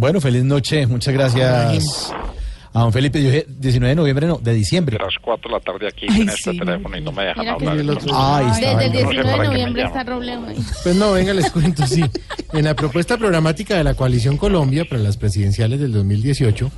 Bueno, feliz noche. Muchas gracias a don Felipe. Yo dije 19 de noviembre, no, de diciembre. de las 4 de la tarde aquí Ay, en este sí. teléfono y no me dejan Mira hablar. Desde el en- no sé 19 de noviembre está Robledo. Pues no, venga, les cuento, sí. En la propuesta programática de la Coalición Colombia para las presidenciales del 2018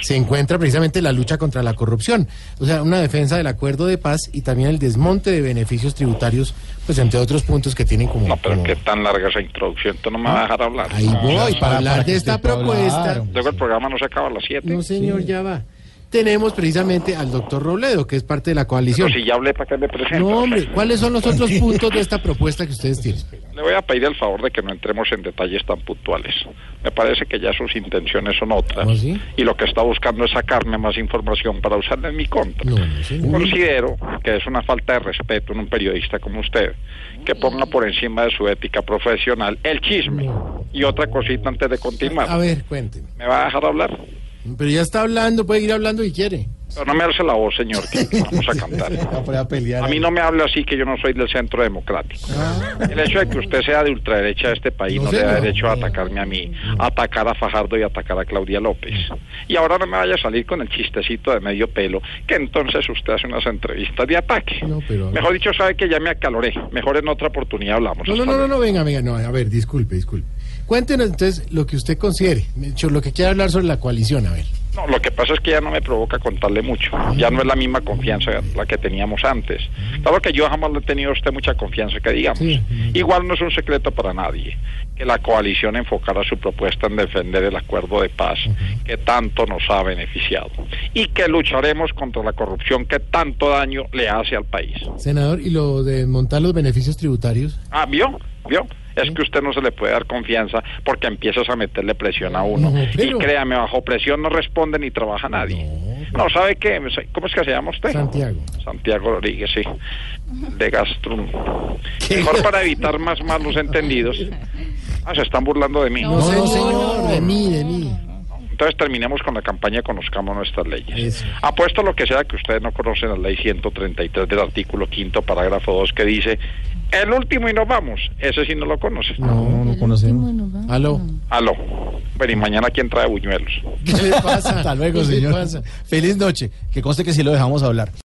se encuentra precisamente la lucha contra la corrupción, o sea, una defensa del acuerdo de paz y también el desmonte de beneficios tributarios, pues entre otros puntos que tienen como... no, pero como- qué tan larga esa introducción, tú no me vas a dejar hablar. Ahí voy, para, para- hablar de esta propuesta. Luego el programa no se acaba a las 7. No, señor, ya va. Tenemos precisamente al doctor Robledo, que es parte de la coalición. Pero si ya hablé, ¿para qué me presento? No, hombre, ¿cuáles son los otros puntos de esta propuesta que ustedes tienen? Le voy a pedir el favor de que no entremos en detalles tan puntuales. Me parece que ya sus intenciones son otras. ¿Ah, sí? Y lo que está buscando es sacarme más información para usarla en mi contra. No, no. Considero que es una falta de respeto en un periodista como usted, que ponga por encima de su ética profesional el chisme. Y otra cosita antes de continuar. A ver, cuénteme. ¿Me va a dejar hablar? Pero ya está hablando, puede ir hablando si quiere. Pero no me alce la voz, señor, que vamos a cantar. a pelear. A mí no me hable así que yo no soy del centro democrático. El hecho de que usted sea de ultraderecha de este país No, no, le da derecho a atacarme a mí, a atacar a Fajardo y a atacar a Claudia López. Y ahora no me vaya a salir con el chistecito de medio pelo, que entonces usted hace unas entrevistas de ataque. No, pero- Mejor dicho, sabe que ya me acaloré. Mejor en otra oportunidad hablamos. No, no, no, no, venga, venga, no, a ver, disculpe, disculpe. Cuéntenos entonces lo que usted considere, lo que quiera hablar sobre la coalición, a ver. No, lo que pasa es que ya no me provoca contarle mucho. Ya no es la misma confianza la que teníamos antes. Claro que yo jamás le he tenido a usted mucha confianza, que digamos. Sí. Igual no es un secreto para nadie que la coalición enfocara su propuesta en defender el acuerdo de paz que tanto nos ha beneficiado y que lucharemos contra la corrupción que tanto daño le hace al país. Senador, ¿y lo de montar los beneficios tributarios? Ah, ¿vio? ¿Vio? Es que usted no se le puede dar confianza porque empiezas a meterle presión a uno. No, pero- Y créame, bajo presión no responde ni trabaja nadie. No, ¿sabe qué? ¿Cómo es que se llama usted? Santiago. Santiago Rodríguez, sí. De Gastrum. Mejor para evitar más malos entendidos. Ah, se están burlando de mí. No, señor, de mí, de mí. Entonces terminemos con la campaña y conozcamos nuestras leyes. Eso. Apuesto lo que sea que ustedes no conocen la ley 133 del artículo quinto, parágrafo 2, que dice, el último y nos vamos. Ese sí no lo conoce. No, no conocemos. Aló. Aló. Bueno, y mañana quién trae buñuelos. ¿Qué le pasa? Hasta luego, ¿Qué le señor. Feliz noche. Que conste que sí lo dejamos hablar.